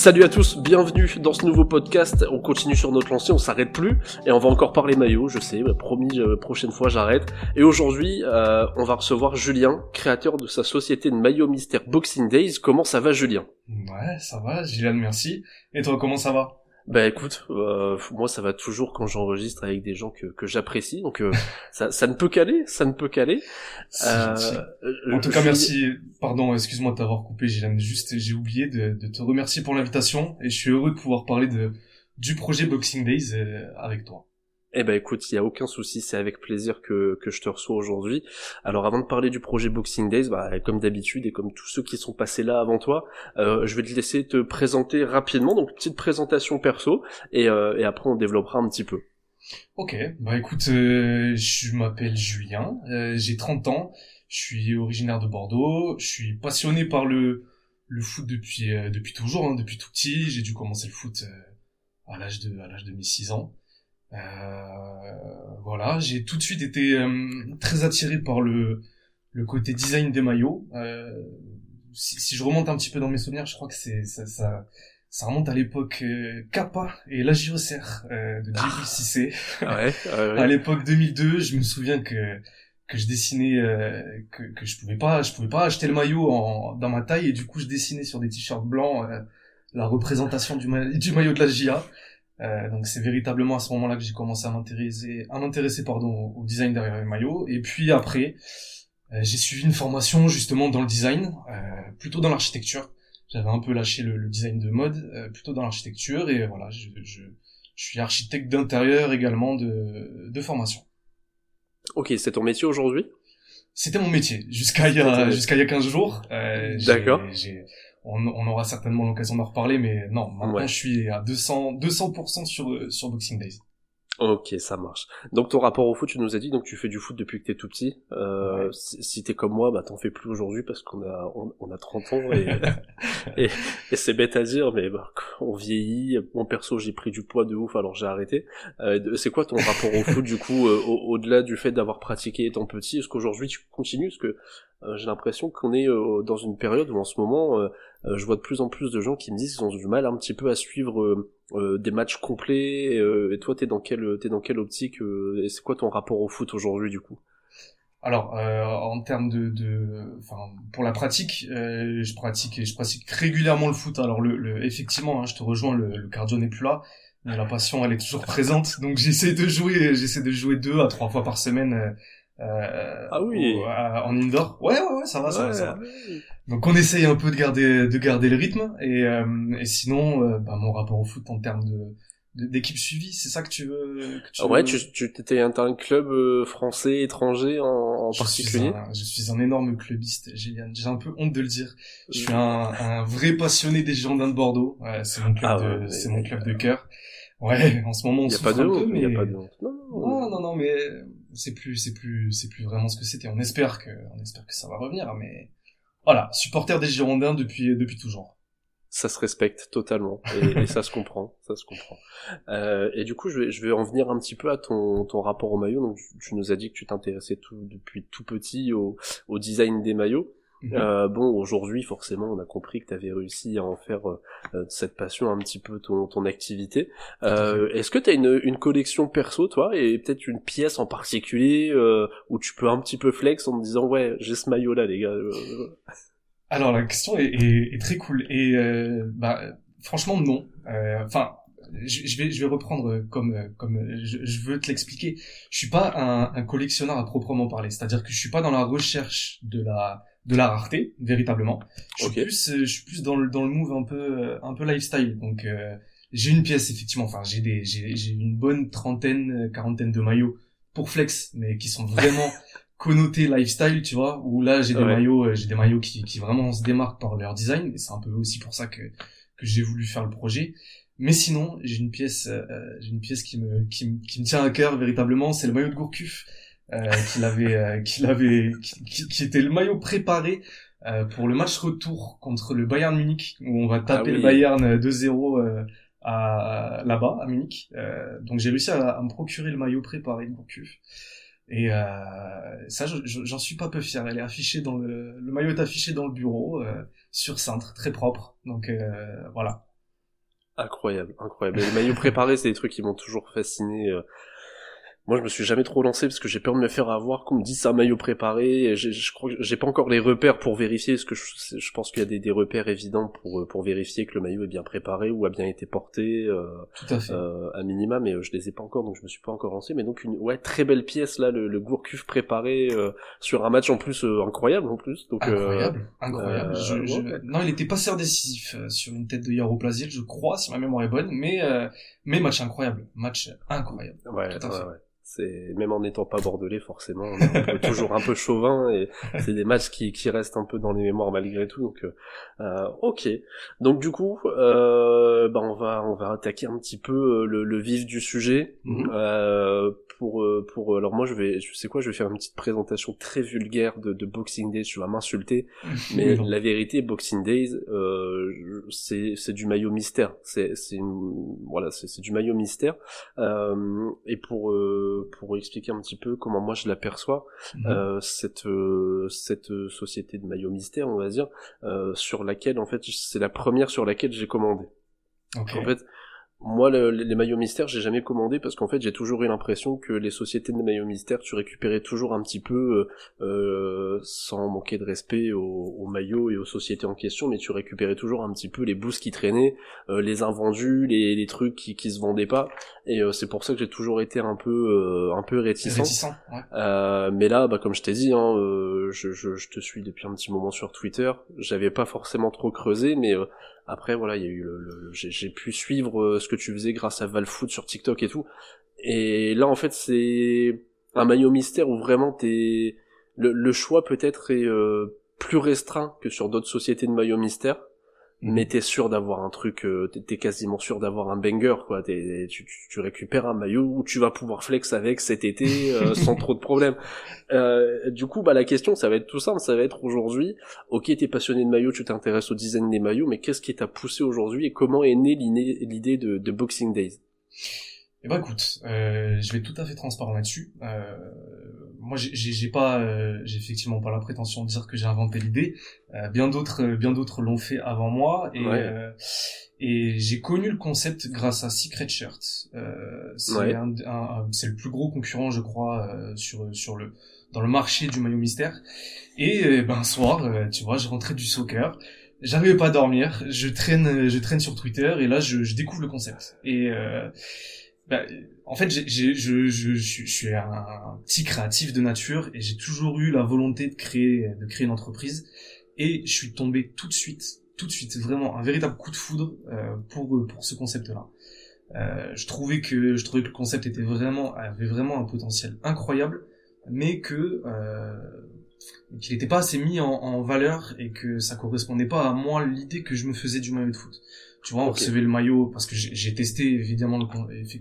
Salut à tous, bienvenue dans ce nouveau podcast. On continue sur notre lancée, on s'arrête plus et on va encore parler maillot, je sais, promis, euh, prochaine fois j'arrête. Et aujourd'hui, euh, on va recevoir Julien, créateur de sa société de maillot mystère Boxing Days. Comment ça va Julien? Ouais, ça va, Julien, merci. Et toi, comment ça va? Bah écoute, euh, moi ça va toujours quand j'enregistre avec des gens que, que j'apprécie, donc euh, ça, ça ne peut qu'aller, ça ne peut qu'aller. Euh, en tout cas, merci. Pardon, excuse-moi de t'avoir coupé, Gilles. Juste, j'ai oublié de, de, te remercier pour l'invitation et je suis heureux de pouvoir parler de du projet Boxing Days avec toi. Eh ben écoute, il y a aucun souci, c'est avec plaisir que, que je te reçois aujourd'hui. Alors avant de parler du projet Boxing Days, bah, comme d'habitude et comme tous ceux qui sont passés là avant toi, euh, je vais te laisser te présenter rapidement, donc petite présentation perso, et, euh, et après on développera un petit peu. Ok, bah écoute, euh, je m'appelle Julien, euh, j'ai 30 ans, je suis originaire de Bordeaux, je suis passionné par le, le foot depuis, euh, depuis toujours, hein, depuis tout petit, j'ai dû commencer le foot à l'âge de, à l'âge de mes 6 ans. Euh, voilà, j'ai tout de suite été euh, très attiré par le, le côté design des maillots. Euh, si, si, je remonte un petit peu dans mes souvenirs, je crois que c'est ça, ça, ça remonte à l'époque euh, Kappa et la euh, de Jerry Cissé. Ah ouais, à l'époque 2002, je me souviens que que je dessinais euh, que, que je pouvais pas je pouvais pas acheter le maillot en, dans ma taille et du coup je dessinais sur des t-shirts blancs la représentation du, du maillot de la GIA euh, donc c'est véritablement à ce moment-là que j'ai commencé à m'intéresser, à m'intéresser pardon au design derrière les maillots. Et puis après, euh, j'ai suivi une formation justement dans le design, euh, plutôt dans l'architecture. J'avais un peu lâché le, design de mode, euh, plutôt dans l'architecture. Et voilà, je, je, je suis architecte d'intérieur également de, de formation. Ok, c'est ton métier aujourd'hui? C'était mon métier jusqu'à il y a jusqu'à il y a 15 jours. D'accord on, on aura certainement l'occasion d'en reparler, mais non, maintenant je suis à 200, 200% sur, sur Boxing Days. Ok, ça marche. Donc ton rapport au foot, tu nous as dit, donc tu fais du foot depuis que t'es tout petit. Euh, Si t'es comme moi, bah t'en fais plus aujourd'hui parce qu'on a on, a 30 ans et, et, c'est bête à dire, mais bah, on vieillit. Mon perso, j'ai pris du poids de ouf, alors j'ai arrêté. Euh, c'est quoi ton rapport au foot du coup, euh, au-delà du fait d'avoir pratiqué étant petit? Est-ce qu'aujourd'hui tu continues? Parce que j'ai l'impression qu'on est dans une période où en ce moment, je vois de plus en plus de gens qui me disent qu'ils ont du mal un petit peu à suivre euh, des matchs complets. Euh, et toi t'es dans quelle t'es dans quelle optique euh, et c'est quoi ton rapport au foot aujourd'hui du coup? Alors en termes de, de pour la pratique je pratique je pratique régulièrement le foot. Alors le, effectivement hein, je te rejoins le, le cardio n'est plus là la passion elle est toujours présente. Donc j'essaie de jouer j'essaie de jouer deux à trois fois par semaine euh, ah oui. en indoor. Ouais, ouais, ouais, ça va, ça va, ça va. Donc on essaye un peu de garder, de garder le rythme. Et, euh, et sinon, euh, bah, mon rapport au foot en termes de d'équipe suivie, c'est ça que tu veux, que tu Ouais, tu tu t'étais un, un club euh, français étranger en, en je particulier. Suis un, je suis un énorme clubiste. J'ai j'ai un peu honte de le dire. Je suis un, un vrai passionné des Girondins de Bordeaux. Ouais, c'est mon club ah de c'est mon club de cœur. Ouais, en ce moment on y a pas de honte, mais... y a pas de honte. Non, non, non, non mais c'est plus, c'est plus, c'est plus vraiment ce que c'était. On espère que, on espère que ça va revenir, mais voilà, supporter des Girondins depuis, depuis toujours. Ça se respecte totalement et, ça se comprend, ça se comprend. Euh, et du coup, je vais, je vais en venir un petit peu à ton, ton rapport au maillot. Donc, tu, nous as dit que tu t'intéressais tout depuis tout petit au, au design des maillots. Mhm. Euh, bon, aujourd'hui, forcément, on a compris que tu avais réussi à en faire euh, euh, cette passion un petit peu ton, ton activité. Euh, Est-ce que tu as une, une collection perso, toi, et peut-être une pièce en particulier euh, où tu peux un petit peu flex en te disant ouais, j'ai ce maillot-là, les gars. Alors la question est, est, est très cool et bah franchement non. Enfin, je, vais je vais reprendre comme comme je, je veux te l'expliquer. Je suis pas un, un collectionneur à proprement parler. C'est-à-dire que je suis pas dans la recherche de la de la rareté véritablement. Je suis plus euh, je suis plus dans le dans le move un peu euh, un peu lifestyle. Donc euh, j'ai une pièce effectivement, enfin j'ai des j'ai j'ai une bonne trentaine quarantaine de maillots pour flex mais qui sont vraiment connotés lifestyle, tu vois, où là j'ai des maillots j'ai des maillots qui qui vraiment se démarquent par leur design. Et c'est un peu aussi pour ça que que j'ai voulu faire le projet. Mais sinon, j'ai une pièce, j'ai une pièce qui me, qui, qui me tient à cœur véritablement, c'est le maillot de Gourcuff euh, qu'il avait, euh, qu'il avait, qui, qui, était le maillot préparé euh, pour le match retour contre le Bayern Munich où on va taper ah le Bayern 2-0 euh, à, là-bas à Munich. donc j'ai réussi à, me procurer le maillot préparé de Gourcuff. Et ça, j'en suis pas peu fier. Elle est affichée dans le, le maillot est affiché dans le bureau sur cintre, très propre. Donc voilà. Incroyable, incroyable. les maillots préparés, c'est des trucs qui m'ont toujours fasciné. Moi, je me suis jamais trop lancé parce que j'ai peur de me faire avoir, qu'on me dise un maillot préparé. Je crois que j'ai pas encore les repères pour vérifier, parce que je, je pense qu'il y a des, des, repères évidents pour pour vérifier que le maillot est bien préparé ou a bien été porté, euh, Tout à, fait. Euh, à minima, mais euh, je les ai pas encore, donc je me suis pas encore lancé. Mais donc une ouais très belle pièce là, le, le Gourcuff préparé euh, sur un match en plus euh, incroyable en plus. Donc incroyable, incroyable. Je, je... Non, il était passeur décisif sur une tête de Yaro Plasil, je crois, si ma mémoire est bonne, mais mais match incroyable, match incroyable. Ouais, Tout à fait. ouais c'est même en n'étant pas bordelais forcément on est toujours un peu chauvin et c'est des matchs qui, qui restent un peu dans les mémoires malgré tout donc euh, ok donc du coup euh, bah on va on va attaquer un petit peu euh, le, le vif du sujet Mhm. euh, pour euh, pour alors moi je vais je sais quoi je vais faire une petite présentation très vulgaire de, de Boxing Days tu vas m'insulter mais non. la vérité Boxing Days euh, c'est c'est du maillot mystère c'est c'est une- voilà c'est c'est du maillot mystère euh, et pour euh, pour expliquer un petit peu comment moi je l'aperçois Mhm. euh, cette euh, cette société de maillot mystère on va dire euh, sur laquelle en fait c'est la première sur laquelle j'ai commandé Ok. en fait, moi, le- les maillots mystères, j'ai jamais commandé parce qu'en fait, j'ai toujours eu l'impression que les sociétés de maillots mystères, tu récupérais toujours un petit peu, euh, euh, sans manquer de respect aux, aux maillots et aux sociétés en question, mais tu récupérais toujours un petit peu les boosts qui traînaient, euh, les invendus, les, les trucs qui, qui se vendaient pas. Et euh, c'est pour ça que j'ai toujours été un peu, euh, un peu réticent. réticent, ouais. Euh, mais là, bah, comme je t'ai dit, hein, euh, je, je, je te suis depuis un petit moment sur Twitter. J'avais pas forcément trop creusé, mais euh, après, voilà, il y a eu le, j'ai, pu suivre euh, ce que tu faisais grâce à Valfoot sur TikTok et tout. Et là, en fait, c'est un maillot mystère où vraiment t'es le, choix peut-être est euh, plus restreint que sur d'autres sociétés de maillots mystère. Mais t'es sûr d'avoir un truc, euh, t'es- quasiment sûr d'avoir un banger, quoi. T'es- tu, tu, tu récupères un maillot où tu vas pouvoir flex avec cet été euh, sans trop de problèmes. Euh, du coup, bah la question, ça va être tout simple, ça va être aujourd'hui. Ok, t'es passionné de maillots, tu t'intéresses au design des maillots, mais qu'est-ce qui t'a poussé aujourd'hui et comment est née l'idée de, de Boxing Days? Eh ben écoute, euh, je vais être tout à fait transparent là-dessus. Euh, moi, j'ai- pas, euh, j'ai effectivement pas la prétention de dire que j'ai inventé l'idée. Euh, bien d'autres, euh, bien d'autres l'ont fait avant moi, et Ouais. euh, et j'ai connu le concept grâce à Secret Shirt. Euh, c'est Ouais. un, un- un- c'est le plus gros concurrent, je crois, euh, sur sur le dans le marché du maillot mystère. Et ben un soir, tu vois, je rentrais du soccer. J'arrivais pas à dormir, je traîne, je traîne sur Twitter et là je, je découvre le concept. Et euh, bah, en fait, j'ai, je, suis- un petit créatif de nature et j'ai toujours eu la volonté de créer, de créer une entreprise. Et je suis tombé tout de suite, tout de suite, vraiment un véritable coup de foudre euh, pour pour ce concept-là. Euh, je trouvais que je trouvais que le concept était vraiment avait vraiment un potentiel incroyable, mais que euh, qu'il n'était pas assez mis en, en valeur et que ça correspondait pas à moi l'idée que je me faisais du maillot de foot. Tu vois, on recevait le maillot parce que j'ai testé évidemment le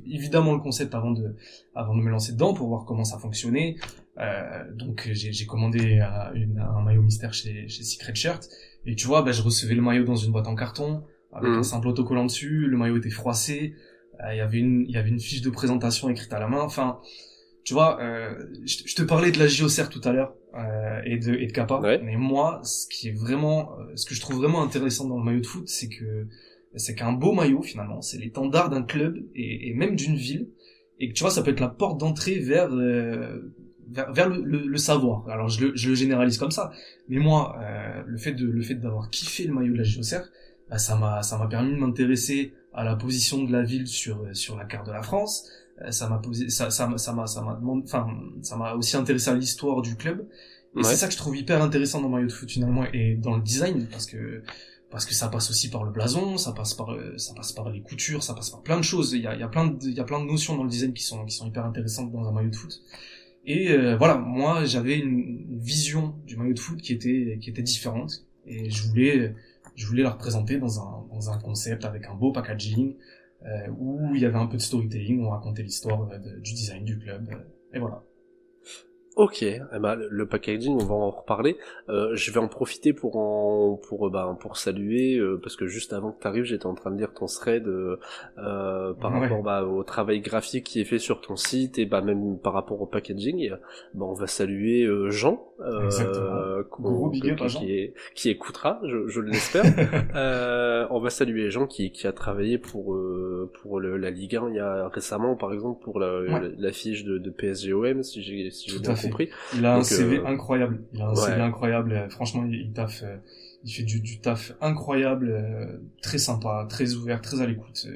évidemment le concept avant de avant de me lancer dedans pour voir comment ça fonctionnait. Euh, donc j'ai commandé une- un maillot mystère chez chez Secret Shirt et tu vois, bah, je recevais le maillot dans une boîte en carton avec Mhm. un simple autocollant dessus. Le maillot était froissé. Euh, Il y avait une il y avait une fiche de présentation écrite à la main. Enfin, tu vois, euh, je, je te parlais de la JOCR tout à l'heure euh, et de et de Kappa. Ouais. Mais moi, ce qui est vraiment, euh, ce que je trouve vraiment intéressant dans le maillot de foot, c'est que c'est qu'un beau maillot finalement, c'est l'étendard d'un club et, et même d'une ville. Et que tu vois, ça peut être la porte d'entrée vers euh, vers, vers le, le- le savoir. Alors je le, je le généralise comme ça, mais moi, euh, le fait de le fait d'avoir kiffé le maillot de la JOCR, bah, ça m'a ça m'a permis de m'intéresser à la position de la ville sur sur la carte de la France. Euh, Ça m'a posé ça ça m'a ça m'a ça m'a demandé- enfin ça m'a aussi intéressé à l'histoire du club. Et Ouais. c'est ça que je trouve hyper intéressant dans le maillot de foot finalement et dans le design parce que parce que ça passe aussi par le blason, ça passe par euh, ça passe par les coutures, ça passe par plein de choses. Il y a, il y a plein de il y a plein de notions dans le design qui sont qui sont hyper intéressantes dans un maillot de foot. Et euh, voilà, moi j'avais une vision du maillot de foot qui était qui était différente et je voulais je voulais la représenter dans un dans un concept avec un beau packaging euh, où il y avait un peu de storytelling, où on racontait l'histoire du design du club et voilà. Ok, eh ben, le packaging, on va en reparler. Euh, je vais en profiter pour en, pour euh, ben, pour saluer euh, parce que juste avant que tu arrives, j'étais en train de lire ton thread euh, par rapport bah, au travail graphique qui est fait sur ton site et bah même par rapport au packaging. bah, on va saluer Jean, Gros big up qui, qui écoutera, je, je l'espère. on va saluer Jean qui qui a travaillé pour pour le, la Ligue 1 il y a récemment par exemple pour la, la, fiche de, de PSGOM si j'ai si j'ai bien compris. Il a un CV euh, incroyable. Il a un CV incroyable. Franchement, il, il taffe. Euh, il fait du, du taf incroyable, euh, très sympa, très ouvert, très à l'écoute.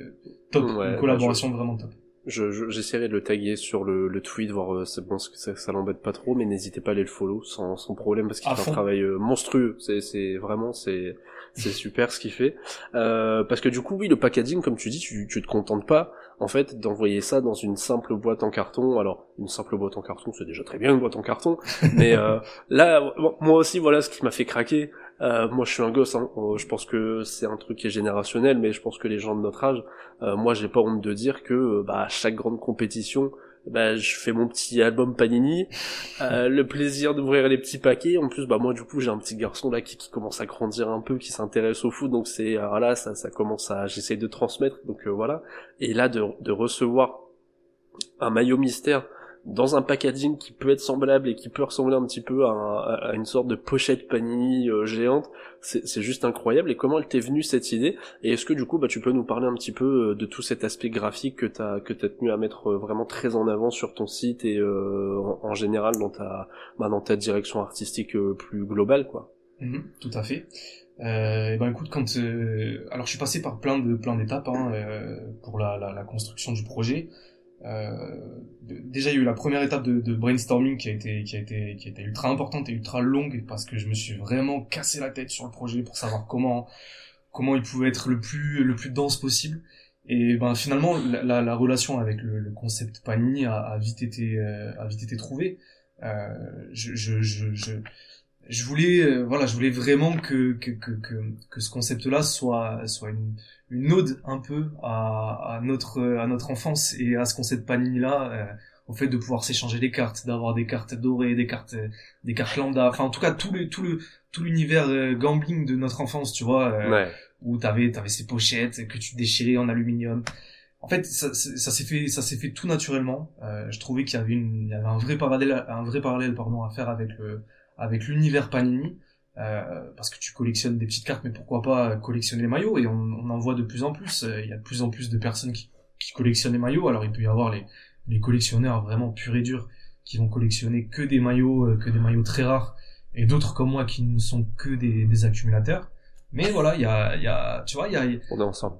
top. Une bah, collaboration vraiment top. Je, j'essaierai de le taguer sur le, le tweet, voir c'est bon, ça, ça l'embête pas trop, mais n'hésitez pas à aller le follow sans, sans problème parce qu'il fait un travail monstrueux. C'est, c'est vraiment, c'est, c'est super ce qu'il fait. Euh, parce que du coup, oui, le packaging, comme tu dis, tu, tu te contentes pas en fait d'envoyer ça dans une simple boîte en carton. Alors une simple boîte en carton, c'est déjà très bien une boîte en carton, mais euh, là moi aussi voilà ce qui m'a fait craquer. Euh, moi je suis un gosse, hein. Euh, je pense que c'est un truc qui est générationnel, mais je pense que les gens de notre âge, euh, moi j'ai pas honte de dire que bah, à chaque grande compétition, bah, je fais mon petit album Panini, euh, le plaisir d'ouvrir les petits paquets. En plus, bah moi du coup j'ai un petit garçon là qui, qui commence à grandir un peu, qui s'intéresse au foot, donc c'est voilà ça ça commence à j'essaie de transmettre, donc euh, voilà. Et là de, de recevoir un maillot mystère dans un packaging qui peut être semblable et qui peut ressembler un petit peu à, une sorte de pochette panini euh, géante, c'est juste incroyable. Et comment elle t'est venue cette idée? Et est-ce que du coup, bah, tu peux nous parler un petit peu euh, de tout cet aspect graphique que t'as que t'as tenu à mettre euh, vraiment très en avant sur ton site et en, général dans ta bah, dans ta direction artistique plus globale, quoi? Mhm, tout à fait. Euh, ben écoute, quand alors je suis passé par plein de plein d'étapes hein, pour la, la, la, construction du projet. Euh, déjà il y a eu la première étape de, brainstorming qui a été qui a été qui a été ultra importante et ultra longue parce que je me suis vraiment cassé la tête sur le projet pour savoir comment comment il pouvait être le plus le plus dense possible. Et ben finalement la, la, relation avec le, le, concept Panini a, a vite été euh, a vite été trouvée. Euh, je, je, je, je je voulais euh, voilà je voulais vraiment que que, que, que, que ce concept là soit soit une, une ode un peu à, à notre à notre enfance et à ce concept panini là euh, au fait de pouvoir s'échanger des cartes d'avoir des cartes dorées des cartes des cartes lambda. Enfin en tout cas tout le tout le tout l'univers euh, gambling de notre enfance tu vois euh, où t'avais t'avais ces pochettes que tu déchirais en aluminium. En fait ça, ça s'est fait ça s'est fait tout naturellement. Euh, je trouvais qu'il y avait une il y avait un vrai parallèle un vrai parallèle pardon à faire avec le avec l'univers Panini, euh, parce que tu collectionnes des petites cartes, mais pourquoi pas collectionner les maillots Et on, on en voit de plus en plus. Euh, il y a de plus en plus de personnes qui, qui collectionnent les maillots. Alors il peut y avoir les, les collectionneurs vraiment purs et durs qui vont collectionner que des maillots, euh, que des maillots très rares, et d'autres comme moi qui ne sont que des, des accumulateurs. Mais voilà, il y a, y a, tu vois, il y a. On est ensemble.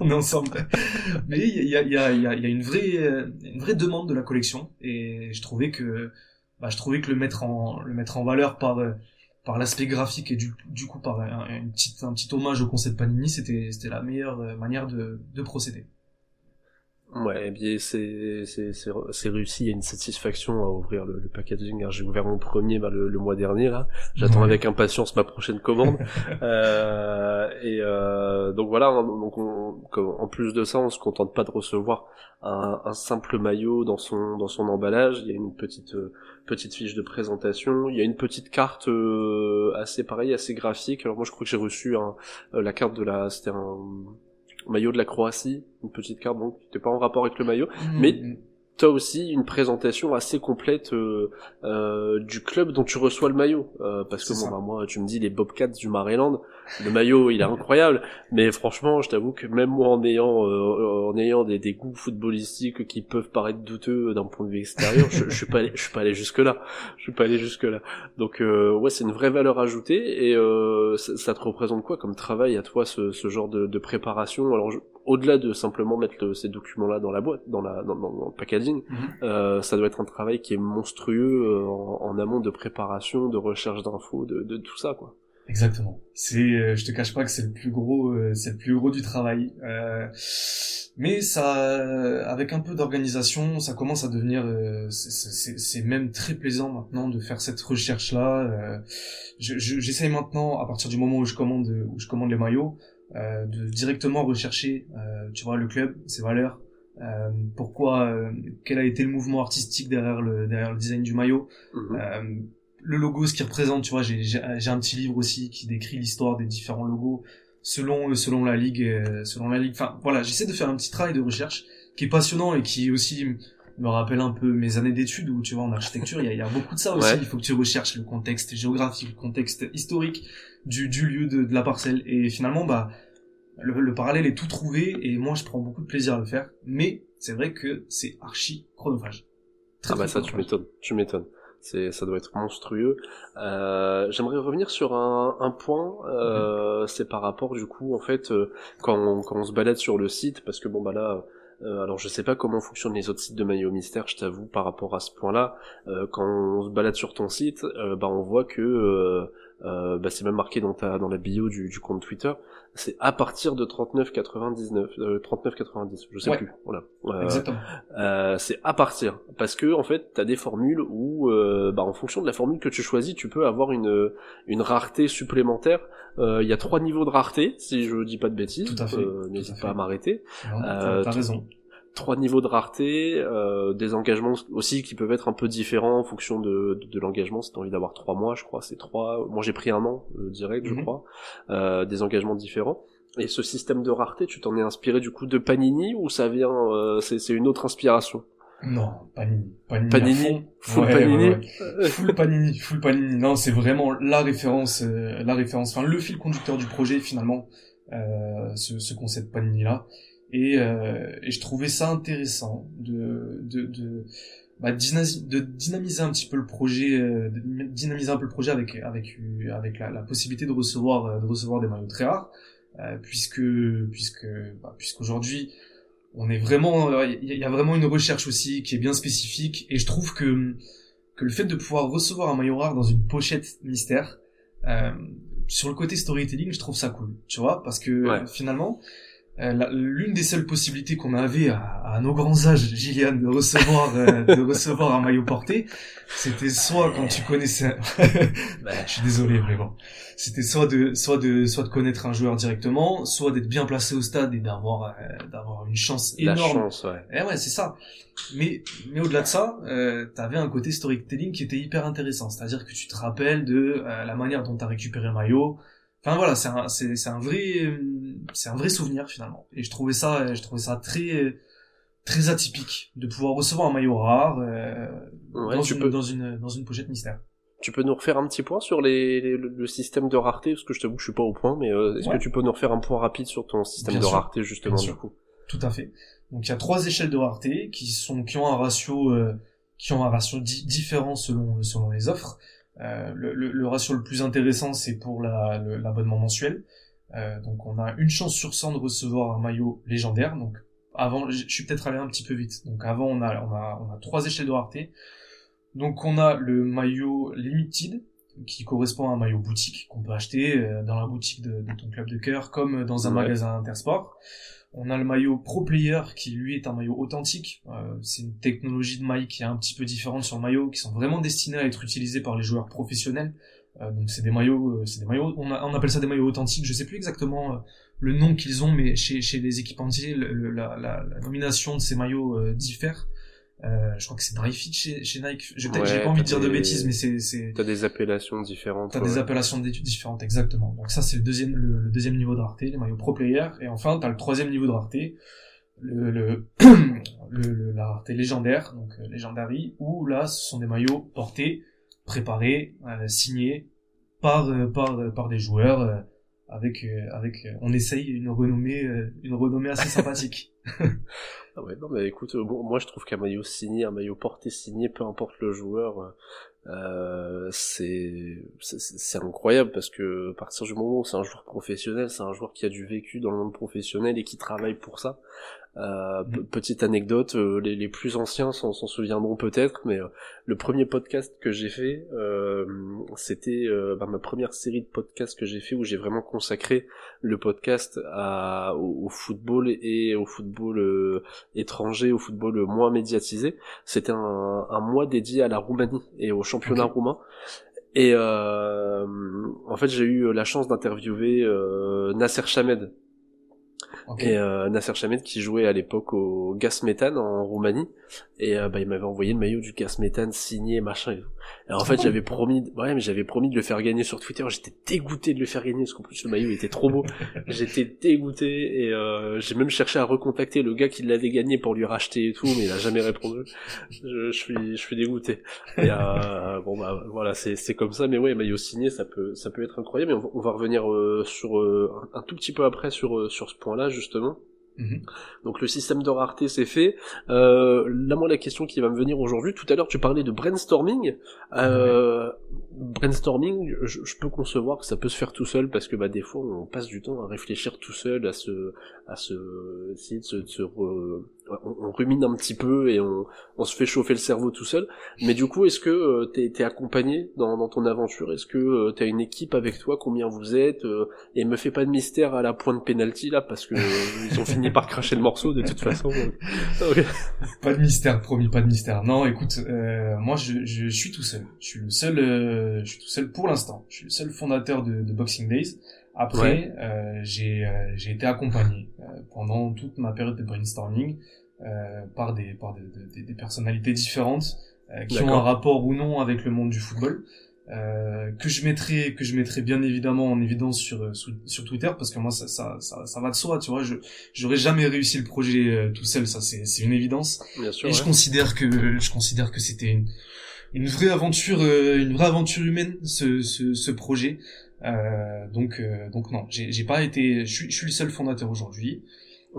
On est ensemble. Mais il y a, y, a, y, a, y a une vraie, une vraie demande de la collection, et je trouvais que bah, je trouvais que le mettre en le mettre en valeur par euh, par l'aspect graphique et du, du coup par un, un petit hommage au concept Panini, c'était c'était la meilleure euh, manière de, de procéder. Ouais, bien c'est c'est c'est réussi. Il y a une satisfaction à ouvrir le, le packaging. J'ai ouvert mon premier bah, le, le, mois dernier là. J'attends avec impatience ma prochaine commande. euh, et euh, donc voilà. Hein, donc en plus de ça, on se contente pas de recevoir un, un, simple maillot dans son dans son emballage. Il y a une petite euh, petite fiche de présentation. Il y a une petite carte euh, assez pareil, assez graphique. Alors moi, je crois que j'ai reçu un, euh, la carte de la c'était un maillot de la Croatie, une petite carte donc qui n'était pas en rapport avec le maillot, mmh. mais t'as aussi une présentation assez complète euh, euh, du club dont tu reçois le maillot. Euh, parce que bon bah, moi tu me dis les Bobcats du Maryland le maillot il est incroyable. Mais franchement je t'avoue que même moi en ayant euh, en ayant des, des, goûts footballistiques qui peuvent paraître douteux d'un point de vue extérieur je, je suis pas allé, je suis pas allé jusque là je suis pas allé jusque là donc euh, ouais c'est une vraie valeur ajoutée. Et ça, ça, te représente quoi comme travail à toi ce, ce genre de, de préparation? Alors au-delà de simplement mettre ces documents-là dans la boîte, dans, la, dans, dans le packaging, mhm. euh, ça doit être un travail qui est monstrueux euh, en, en, amont de préparation, de recherche d'infos, de, de, tout ça, quoi. Exactement. C'est, euh, je te cache pas que c'est le plus gros, euh, c'est le plus gros du travail. Euh, mais ça, avec un peu d'organisation, ça commence à devenir, c'est même très plaisant maintenant de faire cette recherche-là. J'essaye maintenant, à partir du moment où je commande, où je commande les maillots, euh, de directement rechercher, euh, tu vois, le club, ses valeurs, euh, pourquoi, euh, quel a été le mouvement artistique derrière le derrière le design du maillot, Mhm. euh, le logo, ce qu'il représente. Tu vois, j'ai un petit livre aussi qui décrit l'histoire des différents logos selon selon la ligue, euh, selon la ligue. Enfin, voilà, j'essaie de faire un petit travail de recherche qui est passionnant et qui aussi me rappelle un peu mes années d'études où tu vois en architecture il y a, il y a beaucoup de ça aussi Ouais. il faut que tu recherches le contexte géographique le contexte historique du, du lieu de, de la parcelle et finalement bah le, le parallèle est tout trouvé et moi je prends beaucoup de plaisir à le faire mais c'est vrai que c'est archi chronophage Très, Ah bah ça tu m'étonnes, tu m'étonnes. C'est ça doit être monstrueux. Euh, J'aimerais revenir sur un, un point. Euh, C'est par rapport du coup en fait euh, quand on, quand on se balade sur le site parce que bon bah là. Euh, alors je sais pas comment fonctionnent les autres sites de maillot mystère, je t'avoue par rapport à ce point-là. Euh, quand on se balade sur ton site, euh, bah on voit que bah, c'est même marqué dans ta dans la bio du, du compte Twitter. C'est à partir de 39,99, euh, 39,90, je sais Ouais. plus. Voilà. Exactement euh, c'est à partir parce que en fait t'as des formules où euh, bah, en fonction de la formule que tu choisis tu peux avoir une une rareté supplémentaire il y a trois niveaux de rareté si je dis pas de bêtises. Tout à fait, Euh, n'hésite pas à m'arrêter. Euh, t'as tout- raison. trois niveaux de rareté euh, des engagements aussi qui peuvent être un peu différents en fonction de de, de l'engagement. Si t'as envie d'avoir trois mois je crois c'est trois. Moi j'ai pris un an euh, direct je Mhm. crois. Euh, des engagements différents. Et ce système de rareté, tu t'en es inspiré du coup de Panini ou ça vient, euh, c'est une autre inspiration? Non Panini Panini, Panini, full Ouais, Panini. ouais, ouais. full Panini, full Panini. Non, c'est vraiment la référence, euh, la référence, enfin le fil conducteur du projet finalement, euh, ce, ce concept Panini là. Et, euh, et je trouvais ça intéressant de de de, bah, de dynamiser un petit peu le projet, euh, de dynamiser un peu le projet avec avec avec la, la possibilité de recevoir euh, de recevoir des maillots très rares, euh, puisque puisque bah, puisqu'aujourd'hui on est vraiment il y, a- il y a vraiment une recherche aussi qui est bien spécifique et je trouve que que le fait de pouvoir recevoir un maillot rare dans une pochette mystère euh, sur le côté storytelling je trouve ça cool tu vois parce que Ouais. euh, finalement euh, l'une des seules possibilités qu'on avait à, à nos grands âges Gillian de recevoir euh, de recevoir un maillot porté c'était soit quand tu connaissais je suis désolé bon c'était soit de soit de soit de connaître un joueur directement soit d'être bien placé au stade et d'avoir euh, d'avoir une chance La énorme chance, ouais. eh ouais, c'est ça. Mais, mais au-delà de ça, euh, t'avais un côté storytelling qui était hyper intéressant. C'est-à-dire que tu te rappelles de euh, la manière dont t'as récupéré le maillot. Enfin voilà, c'est un, c'est, c'est un vrai, c'est un vrai souvenir finalement. Et je trouvais ça, je trouvais ça très, très atypique de pouvoir recevoir un maillot rare euh, Ouais, dans, tu une, peux- dans une, dans une pochette mystère. Tu peux nous refaire un petit point sur les, les- le, le système de rareté, parce que je t'avoue que je suis pas au point, mais euh, est-ce Ouais. que tu peux nous refaire un point rapide sur ton système Bien de sûr. rareté justement Bien du sûr. coup? Tout à fait. Donc il y a trois échelles de rareté qui sont qui ont un ratio euh, qui ont un ratio di- différent selon selon les offres. Euh, le, le, le ratio le plus intéressant c'est pour la l'abonnement mensuel. Euh, donc on a une chance sur 100 de recevoir un maillot légendaire. Donc avant, je suis peut-être allé un petit peu vite. Donc avant on a on a on a trois échelles de rareté. Donc on a le maillot limited qui correspond à un maillot boutique qu'on peut acheter euh, dans la boutique de, de ton club de cœur comme dans un Ouais. magasin Intersport. On a le maillot Pro Player qui lui est un maillot authentique. Euh, c'est une technologie de maille qui est un petit peu différente sur le maillot, qui sont vraiment destinés à être utilisés par les joueurs professionnels. Euh, donc c'est des maillots, euh, c'est des maillots, on, appelle ça des maillots authentiques. Je sais plus exactement le nom qu'ils ont, mais chez, les équipementiers, le- la, nomination de ces maillots diffère. Euh, je crois que c'est Dry Fit chez, chez Nike. Je peut-être, j'ai Ouais, pas envie de dire de bêtises, mais c'est, c'est, T'as des appellations différentes. T'as ouais. des appellations d'études différentes, exactement. Donc ça, c'est le deuxième, le, le deuxième niveau de rareté, les maillots pro player. Et enfin, t'as le troisième niveau de rareté, le, le, le- la rareté légendaire, donc euh, Legendary, où là, ce sont des maillots portés, préparés, euh, signés par, euh, par, euh, par des joueurs, euh, avec, euh, avec, euh, on essaye une renommée, euh, une renommée assez sympathique. Ah ouais, non, mais écoute, bon, moi je trouve qu'un maillot signé, un maillot porté signé, peu importe le joueur, euh, c'est- c'est incroyable parce que à partir du moment où c'est un joueur professionnel, c'est un joueur qui a du vécu dans le monde professionnel et qui travaille pour ça. Euh, Mhm. petite anecdote, euh, les, les plus anciens s'en s'en souviendront peut-être, mais euh, le premier podcast que j'ai fait, euh, c'était euh, bah, ma première série de podcasts que j'ai fait où j'ai vraiment consacré le podcast à, au, au football et au football euh, étranger, au football moins médiatisé. C'était un, un mois dédié à la Roumanie et au championnat roumain. Et euh, en fait, j'ai eu la chance d'interviewer euh, Nasser Chamed, Et euh, Nasser Chamed qui jouait à l'époque au Gas Méthane en Roumanie. Et euh, bah, il m'avait envoyé le maillot du Gas Méthane signé, machin. Et en fait, j'avais promis, ouais, mais j'avais promis de le faire gagner sur Twitter. J'étais dégoûté de le faire gagner parce qu'en plus le maillot était trop beau. J'étais dégoûté et euh, j'ai même cherché à recontacter le gars qui l'avait gagné pour lui racheter et tout, mais il a jamais répondu. Je, je suis, je suis dégoûté. Et euh, bon bah voilà, c'est c'est comme ça. Mais ouais, maillot signé, ça peut ça peut être incroyable. Mais on va, on va revenir sur un, un, tout petit peu après sur sur ce point-là justement. Mhm. Donc le système de rareté c'est fait. Euh, là moi la question qui va me venir aujourd'hui, tout à l'heure tu parlais de brainstorming. Euh, brainstorming, je, peux concevoir que ça peut se faire tout seul parce que bah des fois on passe du temps à réfléchir tout seul, à se, à se, essayer de se, de se on, rumine un petit peu et on, on, se fait chauffer le cerveau tout seul. Mais du coup, est-ce que euh, t'es es accompagné dans, dans, ton aventure? Est-ce que euh, t'as une équipe avec toi? Combien vous êtes euh, Et me fais pas de mystère à la pointe penalty là parce que ils ont fini par cracher le morceau de toute façon. Pas de mystère, promis, pas de mystère. Non, écoute, moi je, je, suis tout seul. Je suis le seul, je suis tout seul pour l'instant. Je suis le seul fondateur de, de Boxing Days. Après, euh, j'ai euh, été accompagné euh, pendant toute ma période de brainstorming euh, par des par des, des, des personnalités différentes qui ont un rapport ou non avec le monde du football. que je mettrai que je mettrai bien évidemment en évidence sur sur, Twitter parce que moi ça, ça ça, ça va de soi tu vois je j'aurais jamais réussi le projet tout seul ça c'est c'est une évidence. Bien sûr, et je considère que je considère que c'était une une vraie aventure une vraie aventure humaine ce ce, ce projet. Euh, donc, euh, donc non, j'ai pas été, je suis, je suis le seul fondateur aujourd'hui,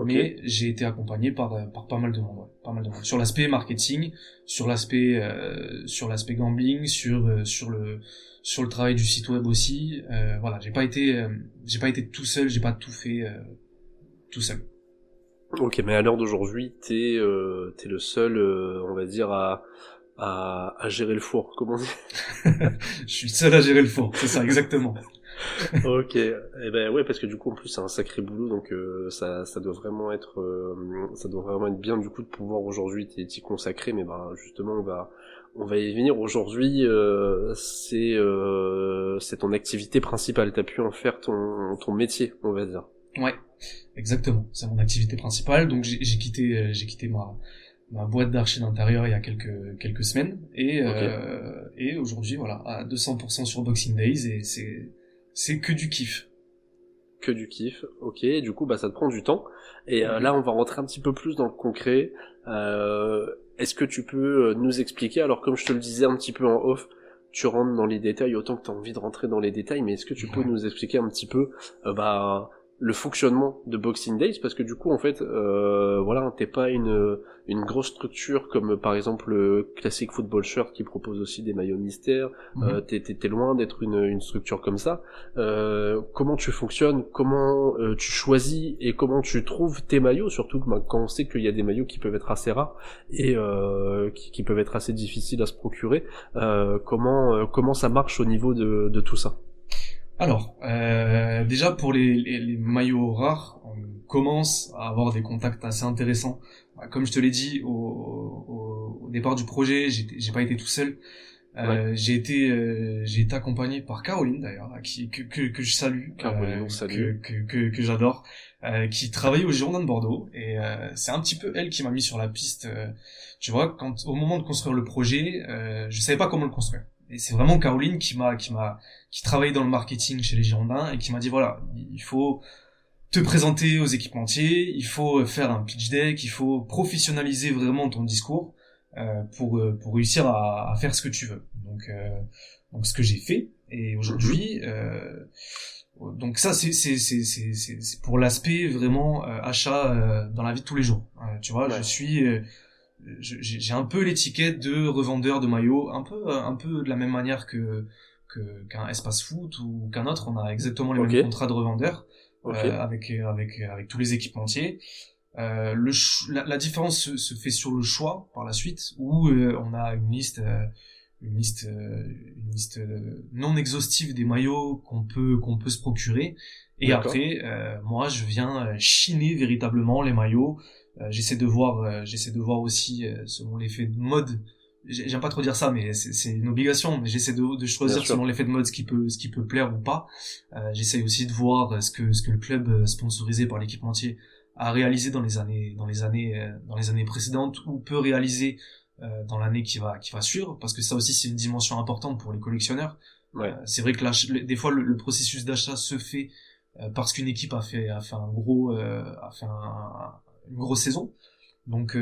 mais j'ai été accompagné par, euh, par pas mal de monde, pas mal de monde. Sur l'aspect marketing, sur l'aspect, euh, sur l'aspect gambling, sur, euh, sur le, sur le travail du site web aussi. Euh, voilà, j'ai pas été, j'ai pas été tout seul, j'ai pas tout fait tout seul. Ok, mais à l'heure d'aujourd'hui, t'es, t'es le seul, on va dire à à, à gérer le four, comment dit Je suis seul à gérer le four, c'est ça exactement. ok, et eh ben ouais parce que du coup en plus c'est un sacré boulot donc euh, ça ça doit vraiment être euh, ça doit vraiment être bien du coup de pouvoir aujourd'hui t'y consacrer. Mais bah justement on va on va y venir. Aujourd'hui euh, c'est c'est ton activité principale. T'as pu en faire ton ton métier on va dire. Ouais exactement. C'est mon activité principale. Donc j'ai quitté j'ai quitté ma ma boîte d'archi d'intérieur il y a quelques quelques semaines. Et euh, et aujourd'hui voilà à 200% sur Boxing Days. Et c'est c'est que du kiff. Que du kiff ok du coup bah ça te prend du temps. Et euh, là on va rentrer un petit peu plus dans le concret. Euh, est-ce que tu peux euh, nous expliquer alors comme je te le disais un petit peu en off tu rentres dans les détails autant que tu as envie de rentrer dans les détails mais est-ce que tu peux nous expliquer un petit peu euh, bah le fonctionnement de Boxing Days parce que du coup en fait euh, voilà t'es pas une une grosse structure comme par exemple le Classic Football Shirt qui propose aussi des maillots mystères mhm. euh, t'es, t'es, loin d'être une, une structure comme ça euh, comment tu fonctionnes comment euh, tu choisis et comment tu trouves tes maillots surtout quand on sait qu'il y a des maillots qui peuvent être assez rares et euh, qui, qui, peuvent être assez difficiles à se procurer euh, comment comment ça marche au niveau de, de tout ça? Alors, euh, déjà pour les, les, maillots rares, on commence à avoir des contacts assez intéressants. Bah, comme je te l'ai dit au, au, au, départ du projet, j'ai pas été tout seul. Euh, J'ai été euh, j'ai été accompagné par Caroline d'ailleurs, qui que, que, que je salue, Caroline, euh, que, que, que, que j'adore, euh, qui travaille au Girondin de Bordeaux et c'est un petit peu elle qui m'a mis sur la piste. tu vois, quand au moment de construire le projet, je savais pas comment le construire. Et c'est vraiment Caroline qui m'a, qui m'a, qui travaille dans le marketing chez les Girondins et qui m'a dit voilà, il faut te présenter aux équipementiers, il faut faire un pitch deck, il faut professionnaliser vraiment ton discours euh, pour euh, pour réussir à, à, faire ce que tu veux. Donc euh, donc ce que j'ai fait et aujourd'hui euh, donc ça c'est c'est c'est c'est c'est pour l'aspect vraiment euh, achat euh, dans la vie de tous les jours. tu vois, je suis j'ai un peu l'étiquette de revendeur de maillots, un peu un peu de la même manière que qu'un espace foot ou qu'un autre, on a exactement les mêmes contrats de revendeur euh, avec avec avec tous les équipementiers. Euh, le la, différence se, fait sur le choix par la suite où euh, on a une liste euh, une liste une liste non exhaustive des maillots qu'on peut qu'on peut se procurer. Et après moi je viens chiner véritablement les maillots euh, j'essaie de voir, euh, j'essaie de voir aussi euh, selon l'effet de mode j'aime pas trop dire ça, mais c'est une obligation. Mais j'essaie de, de choisir selon l'effet de mode ce qui peut, ce qui peut plaire ou pas. Euh, j'essaie aussi de voir ce que, ce que le club euh, sponsorisé par l'équipementier a réalisé dans les années, dans les années, euh, dans les années précédentes ou peut réaliser euh, dans l'année qui va, qui va suivre, parce que ça aussi c'est une dimension importante pour les collectionneurs. Ouais. c'est vrai que des fois le, processus d'achat se fait parce qu'une équipe a fait, a fait un gros, a fait une grosse saison. Donc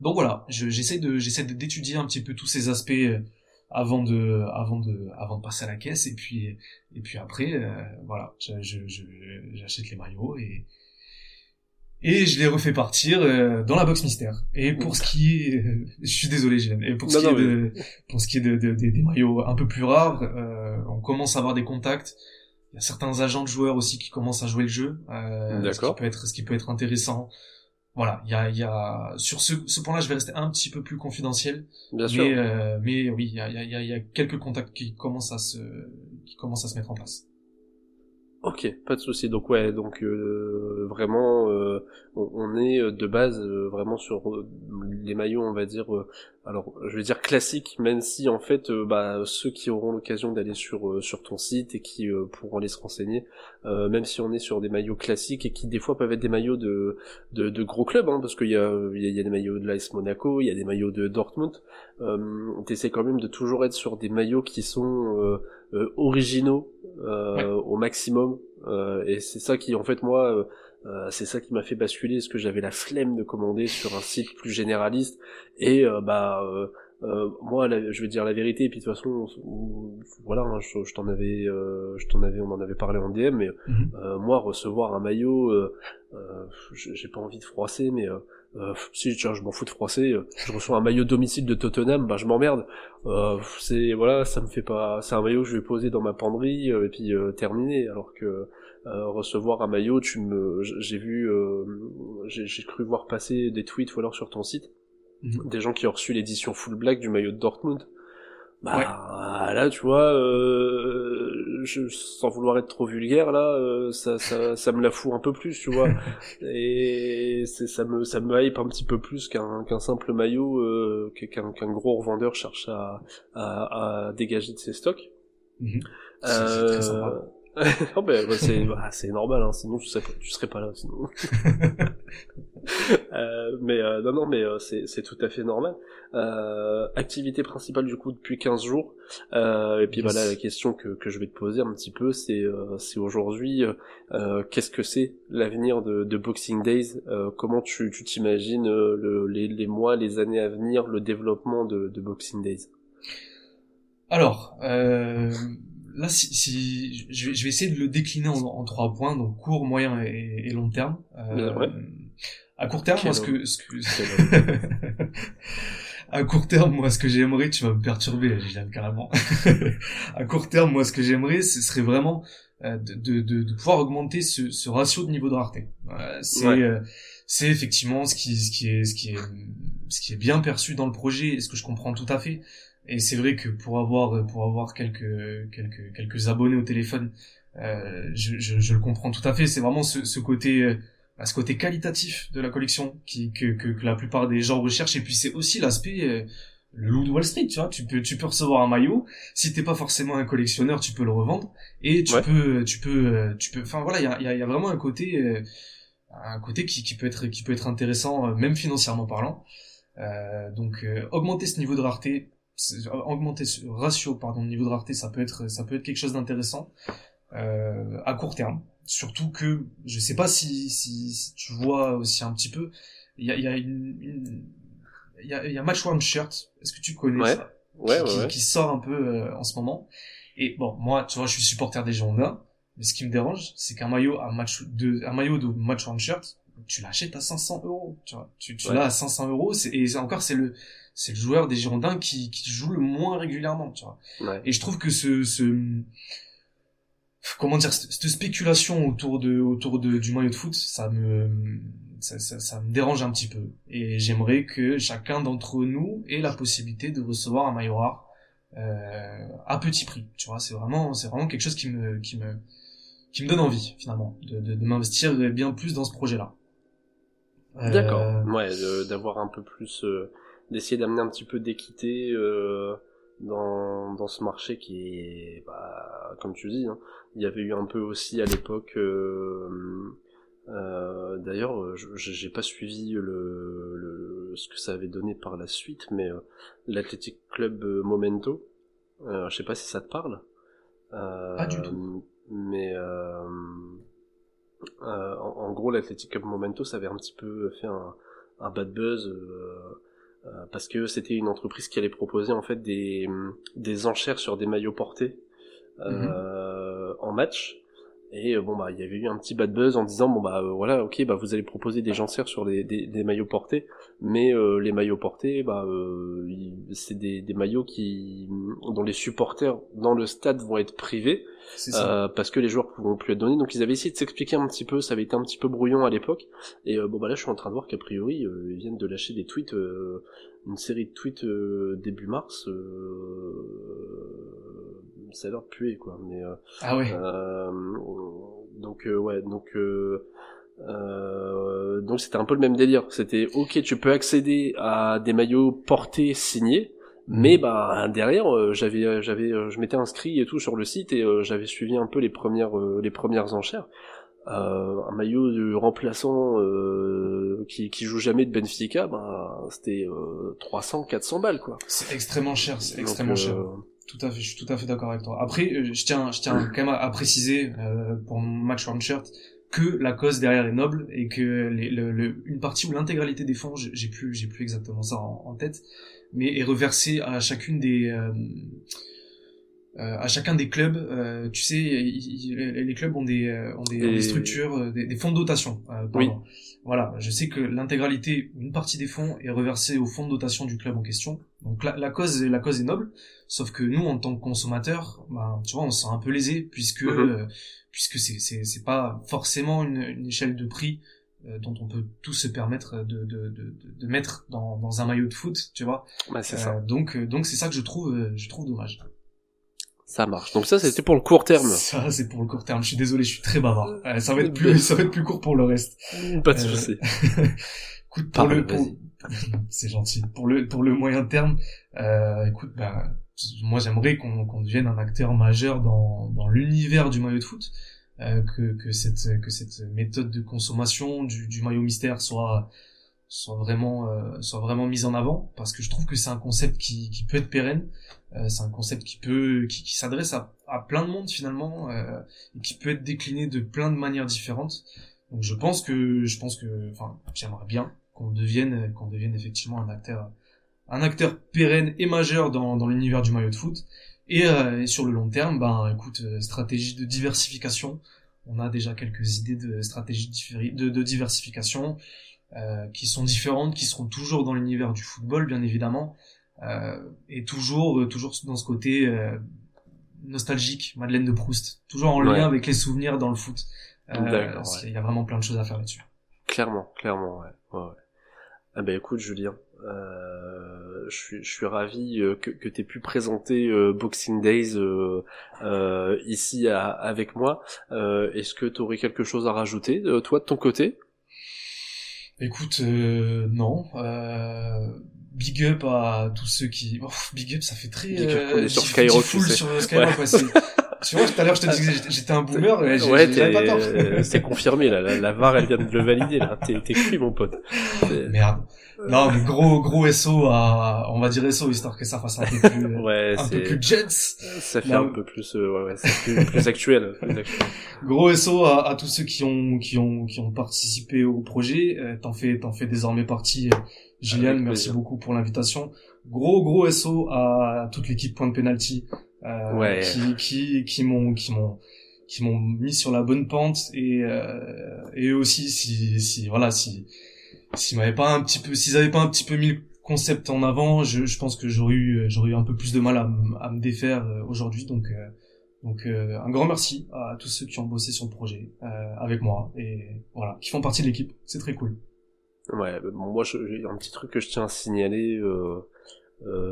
donc voilà, j'essaie de j'essaie d'étudier un petit peu tous ces aspects euh, avant de avant de avant de passer à la caisse et puis et puis après euh, voilà, j'achète les maillots et et je les refais partir euh, dans la box mystère. Et pour ce qui est, je suis désolé, Gilles, et pour ce qui est de, pour ce qui est de, des maillots un peu plus rares, on commence à avoir des contacts. Il y a certains agents de joueurs aussi qui commencent à jouer le jeu, euh, ce qui peut être, ce qui peut être intéressant voilà, il y a, y a sur ce, ce point-là, je vais rester un petit peu plus confidentiel. Bien mais, sûr. Euh, mais oui, il y a, y, a, y a quelques contacts qui commencent à se qui commencent à se mettre en place. Ok, pas de souci. Donc ouais, donc euh, vraiment, euh, on, est de base vraiment sur les maillots, on va dire. alors, je vais dire classiques, même si en fait, bah, ceux qui auront l'occasion d'aller sur sur ton site et qui pourront aller se renseigner, même si on est sur des maillots classiques et qui des fois peuvent être des maillots de de, de gros clubs, hein, parce qu'il y a il y a, des maillots de l'AS Monaco, il y a des maillots de Dortmund. Euh, T'essaies quand même de toujours être sur des maillots qui sont euh, originaux euh, au maximum. Euh, et c'est ça qui, en fait, moi, c'est ça qui m'a fait basculer, parce que j'avais la flemme de commander sur un site plus généraliste. Et bah euh, moi, je vais dire la vérité, et puis de toute façon, voilà, hein, je, t'en avais, je t'en avais, on en avait parlé en DM, mais mhm. moi, recevoir un maillot, j'ai pas envie de froisser, mais euh, si tiens je m'en fous de froisser euh, je reçois un maillot domicile de Tottenham bah je m'emmerde euh, c'est voilà ça me fait pas c'est un maillot que je vais poser dans ma penderie euh, et puis euh, terminer alors que recevoir un maillot tu me j'ai vu j'ai cru voir passer des tweets ou alors sur ton site mhm. des gens qui ont reçu l'édition full black du maillot de Dortmund bah là tu vois euh, je, sans vouloir être trop vulgaire là euh, ça, ça, ça me la fout un peu plus tu vois et c'est ça me ça me hype un petit peu plus qu'un qu'un simple maillot euh, qu'un qu'un gros revendeur cherche à, à, à dégager de ses stocks mmh. très sympa. non, ben, c'est bah, c'est normal, hein, sinon tu serais, pas, tu serais pas là. Sinon. euh, mais euh, non, non, mais euh, c'est c'est tout à fait normal. Euh, activité principale du coup depuis 15 jours. et puis voilà, la question que que je vais te poser un petit peu, c'est c'est aujourd'hui, qu'est-ce que c'est l'avenir de, de Boxing Days? Comment tu tu t'imagines le, les les mois, les années à venir, le développement de de Boxing Days? Alors, euh, là, si, si je, vais, je, vais, essayer de le décliner en, en, trois points, donc court, moyen et, et long terme. Euh, À court terme, moi, ce que, ce que... à court terme, moi, ce que j'aimerais, tu vas me perturber, Gilles, carrément. à court terme, moi, ce que j'aimerais, ce serait vraiment euh, de, de, de, pouvoir augmenter ce, ce, ratio de niveau de rareté. Euh, c'est, euh, c'est effectivement ce qui, ce qui est, ce qui est, ce qui est bien perçu dans le projet, et ce que je comprends tout à fait. Et c'est vrai que pour avoir pour avoir quelques quelques quelques abonnés au téléphone, euh, je, je, je, le comprends tout à fait. C'est vraiment ce, ce côté euh, ce côté qualitatif de la collection qui que, que, que la plupart des gens recherchent. Et puis c'est aussi l'aspect euh, le loup de Wall Street, tu vois. Tu peux tu peux recevoir un maillot. Si t'es pas forcément un collectionneur, tu peux le revendre et tu peux tu peux euh, tu peux. Enfin voilà, il y a, y, a, y a vraiment un côté euh, un côté qui, qui peut être qui peut être intéressant même financièrement parlant. donc augmenter ce niveau de rareté augmenter ce ratio pardon niveau de rareté ça peut être ça peut être quelque chose d'intéressant euh, à court terme. Surtout que je sais pas si, si, si tu vois aussi un petit peu il y a il y a une, il y a, y a Shirt. Est-ce que tu connais ouais. ça? Ouais, qui, ouais, qui, sort un peu euh, en ce moment. Et bon moi tu vois je suis supporter des Girondins mais ce qui me dérange c'est qu'un maillot un match de un maillot de Match One Shirt tu l'achètes à 500 euros tu vois tu, tu l'as à 500 euros et encore c'est le c'est le joueur des Girondins qui, qui joue le moins régulièrement, tu vois. Ouais. Et je trouve que ce, ce comment dire, cette, spéculation autour de, autour de, du maillot de foot, ça me, ça, ça, ça me dérange un petit peu. Et j'aimerais que chacun d'entre nous ait la possibilité de recevoir un maillot rare, euh, à petit prix. Tu vois, c'est vraiment, c'est vraiment quelque chose qui me, qui me, qui me donne envie, finalement, de, de, de m'investir bien plus dans ce projet-là. D'accord. Ouais, d'avoir un peu plus, d'essayer d'amener un petit peu d'équité dans dans ce marché qui est, bah, comme tu dis, hein, il y avait eu un peu aussi à l'époque. Euh, D'ailleurs, j'ai pas suivi le, le, ce que ça avait donné par la suite, mais euh, l'Athletic Club Momento, euh, je sais pas si ça te parle. Euh, pas du tout. Mais euh, euh, en, en, gros, l'Athletic Club Momento, ça avait un petit peu fait un, un bad buzz parce que c'était une entreprise qui allait proposer en fait des, des enchères sur des maillots portés mhm. en match. Et euh, bon bah il y avait eu un petit bad buzz en disant bon bah euh, voilà ok bah vous allez proposer des gencières sur des, des, maillots portés, mais euh, les maillots portés bah c'est des, des maillots qui dont les supporters dans le stade vont être privés parce que les joueurs pourront plus être donnés. Donc ils avaient essayé de s'expliquer un petit peu, ça avait été un petit peu brouillon à l'époque. Et bon bah là je suis en train de voir qu'a priori ils viennent de lâcher des tweets, une série de tweets début mars ça a l'air de puer quoi mais euh, ah ouais euh, donc euh, ouais donc donc c'était un peu le même délire c'était ok tu peux accéder à des maillots portés signés. Mais bah derrière j'avais j'avais je m'étais inscrit et tout sur le site et j'avais suivi un peu les premières les premières enchères euh, un maillot de remplaçant euh, qui, qui joue jamais de Benfica, bah, c'était euh, 300, 400 balles quoi. C'est extrêmement cher, c'est extrêmement cher. Tout à fait, je suis tout à fait d'accord avec toi. Après, euh, je tiens, je tiens quand même à, préciser euh, pour mon match one shirt que la cause derrière est noble et que les, le, une partie ou l'intégralité des fonds, j'ai plus, j'ai plus exactement ça en, tête, mais est reversée à chacune des euh, euh, à chacun des clubs, euh, tu sais, les clubs ont des, euh, ont des, structures, des, fonds de dotation. Oui. Voilà, je sais que l'intégralité, une partie des fonds est reversée au fonds de dotation du club en question. Donc la, la cause, la cause est noble, sauf que nous, en tant que consommateurs, ben, tu vois, on se sent un peu lésé puisque mhm. puisque c'est c'est c'est pas forcément une, une échelle de prix dont on peut tous se permettre de, de, de, de mettre dans, dans un maillot de foot, tu vois. Bah, c'est ça. Donc donc c'est ça que je trouve je trouve dommage. Ça marche. Donc ça, c'était pour le court terme. Ça, c'est pour le court terme. Je suis désolé, je suis très bavard. Euh, ça va être plus, ça va être plus court pour le reste. Pas de euh, souci. écoute, pour le, c'est gentil. Pour le, pour le moyen terme, euh, écoute, bah, moi j'aimerais qu'on qu'on devienne un acteur majeur dans, dans l'univers du maillot de foot. Euh, que, que cette que cette méthode de consommation du, du maillot mystère soit soit vraiment euh, soit vraiment mise en avant. Parce que je trouve que c'est un concept qui, qui peut être pérenne. Euh, c'est un concept qui peut qui, qui s'adresse à, plein de monde finalement euh, et qui peut être décliné de plein de manières différentes. Donc je pense que je pense que enfin j'aimerais bien qu'on devienne qu'on devienne effectivement un acteur un acteur pérenne et majeur dans, dans l'univers du maillot de foot et, euh, et, sur le long terme ben écoute euh, stratégie de diversification. On a déjà quelques idées de stratégie de, de diversification euh, qui sont différentes, qui seront toujours dans l'univers du football, bien évidemment, euh, et toujours, euh, toujours dans ce côté nostalgique, Madeleine de Proust, toujours en lien avec les souvenirs dans le foot. Euh, Il y a vraiment plein de choses à faire là-dessus. Clairement, clairement, ouais. ouais, Ah ben écoute, Julien, euh, je suis, je suis ravi que, que tu aies pu présenter Boxing Days ici avec moi. Est-ce que tu aurais quelque chose à rajouter, toi, de ton côté? Écoute, euh, non. Euh, big up à tous ceux qui... Oh, big up, ça fait très... Big euh, sur Skyrock, sur ouais. Tu vois, tout à l'heure, je te disais que j'étais un boomer. Et ouais, pas tort. c'est confirmé, là. La, la VAR, elle vient de le valider, là. T'es, t'es cuit, mon pote. Merde. Non, mais gros, gros SO à, on va dire SO, histoire que ça fasse un peu plus, ouais, un peu plus Jets. Ça fait un peu plus, euh, ouais, ouais, c'est plus, plus, actuel, plus actuel. Gros SO à, à, tous ceux qui ont, qui ont, qui ont participé au projet. Euh, t'en fais, t'en fais désormais partie. Julien, merci beaucoup pour l'invitation. Gros, gros SO à toute l'équipe Point de Penalty, euh, ouais. qui, qui, qui m'ont, qui m'ont, qui m'ont mis sur la bonne pente et, euh, et aussi si, si, voilà, si, s'ils m'avaient pas un petit peu, s'ils avaient pas un petit peu mis le concept en avant, je, je pense que j'aurais eu, j'aurais eu un peu plus de mal à, à me défaire euh, aujourd'hui. Donc, euh, donc euh, un grand merci à tous ceux qui ont bossé sur le projet avec moi et voilà, qui font partie de l'équipe. C'est très cool. Ouais, bon, moi, j'ai un petit truc que je tiens à signaler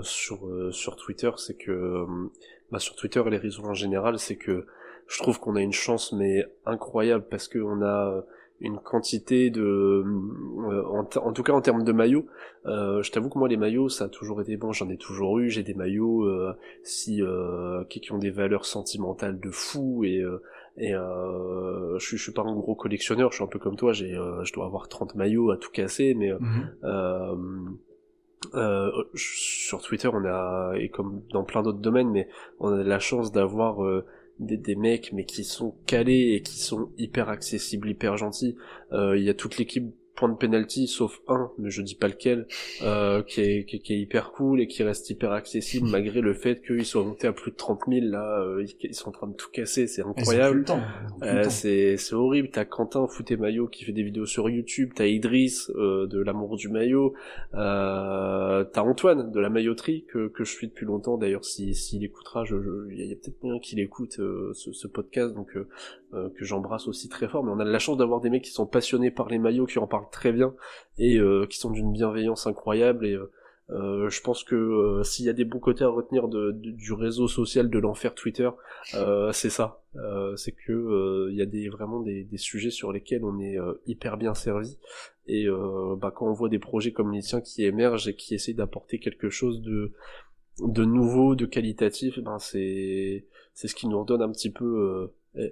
sur sur Twitter, c'est que bah, sur Twitter et les réseaux en général, c'est que je trouve qu'on a une chance mais incroyable parce que on a une quantité de, en, en, tout cas en termes de maillots. je t'avoue que moi les maillots ça a toujours été bon, j'en ai toujours eu. J'ai des maillots si qui, qui, ont des valeurs sentimentales de fou et et euh, je, je suis pas un gros collectionneur, je suis un peu comme toi, j'ai, euh, je dois avoir 30 maillots à tout casser, mais mhm. euh, euh, sur Twitter on a, et comme dans plein d'autres domaines, mais on a la chance d'avoir euh, des, des, mecs mais qui sont calés et qui sont hyper accessibles, hyper gentils. Il y a toute l'équipe point de penalty sauf un mais je dis pas lequel euh, qui, est, qui, est hyper cool et qui reste hyper accessible malgré le fait qu'ils soient montés à plus de 30 000 là euh, ils, sont en train de tout casser c'est incroyable. euh, c'est c'est horrible. T'as Quentin fouté maillot qui fait des vidéos sur YouTube. T'as Idriss euh, de l'amour du maillot. Euh, t'as Antoine de la mailloterie que, que je suis depuis longtemps. D'ailleurs si s'il écoutera je il y a, peut-être moyen qu'il écoute euh, ce, ce, podcast. Donc que j'embrasse aussi très fort mais on a la chance d'avoir des mecs qui sont passionnés par les maillots qui en parlent très bien et euh, qui sont d'une bienveillance incroyable et euh, euh, je pense que s'il y a des bons côtés à retenir de, du réseau social de l'enfer Twitter, c'est ça. c'est que il y a des vraiment des, des, sujets sur lesquels on est hyper bien servi. Et bah, quand on voit des projets comme les tiens qui émergent et qui essayent d'apporter quelque chose de de nouveau, de qualitatif, ben c'est c'est ce qui nous redonne un petit peu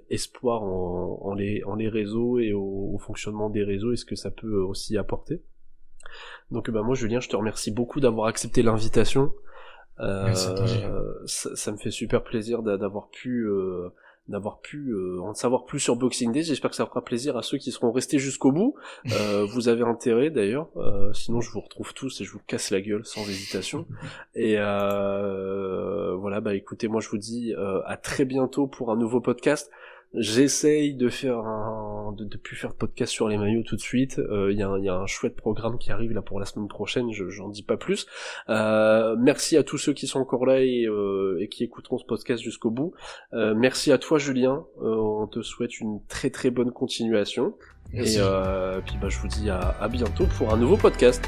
espoir en, en, les, en les réseaux et au, fonctionnement des réseaux et ce que ça peut aussi apporter. Donc bah moi Julien, je te remercie beaucoup d'avoir accepté l'invitation. Euh, ça, ça, me fait super plaisir d'avoir pu euh, d'avoir pu euh, en savoir plus sur Boxing Day. J'espère que ça fera plaisir à ceux qui seront restés jusqu'au bout. Euh, vous avez intérêt d'ailleurs, euh, sinon je vous retrouve tous et je vous casse la gueule sans hésitation. Et voilà, bah écoutez, moi je vous dis à très bientôt pour un nouveau podcast. J'essaye de faire un, de, de plus faire de podcast sur les maillots tout de suite. Il y, a un chouette programme qui arrive là pour la semaine prochaine. Je j'en dis pas plus. Euh, merci à tous ceux qui sont encore là et, euh, et qui écouteront ce podcast jusqu'au bout. Euh, merci à toi Julien. on te souhaite une très très bonne continuation. Et puis bah je vous dis à, à bientôt pour un nouveau podcast.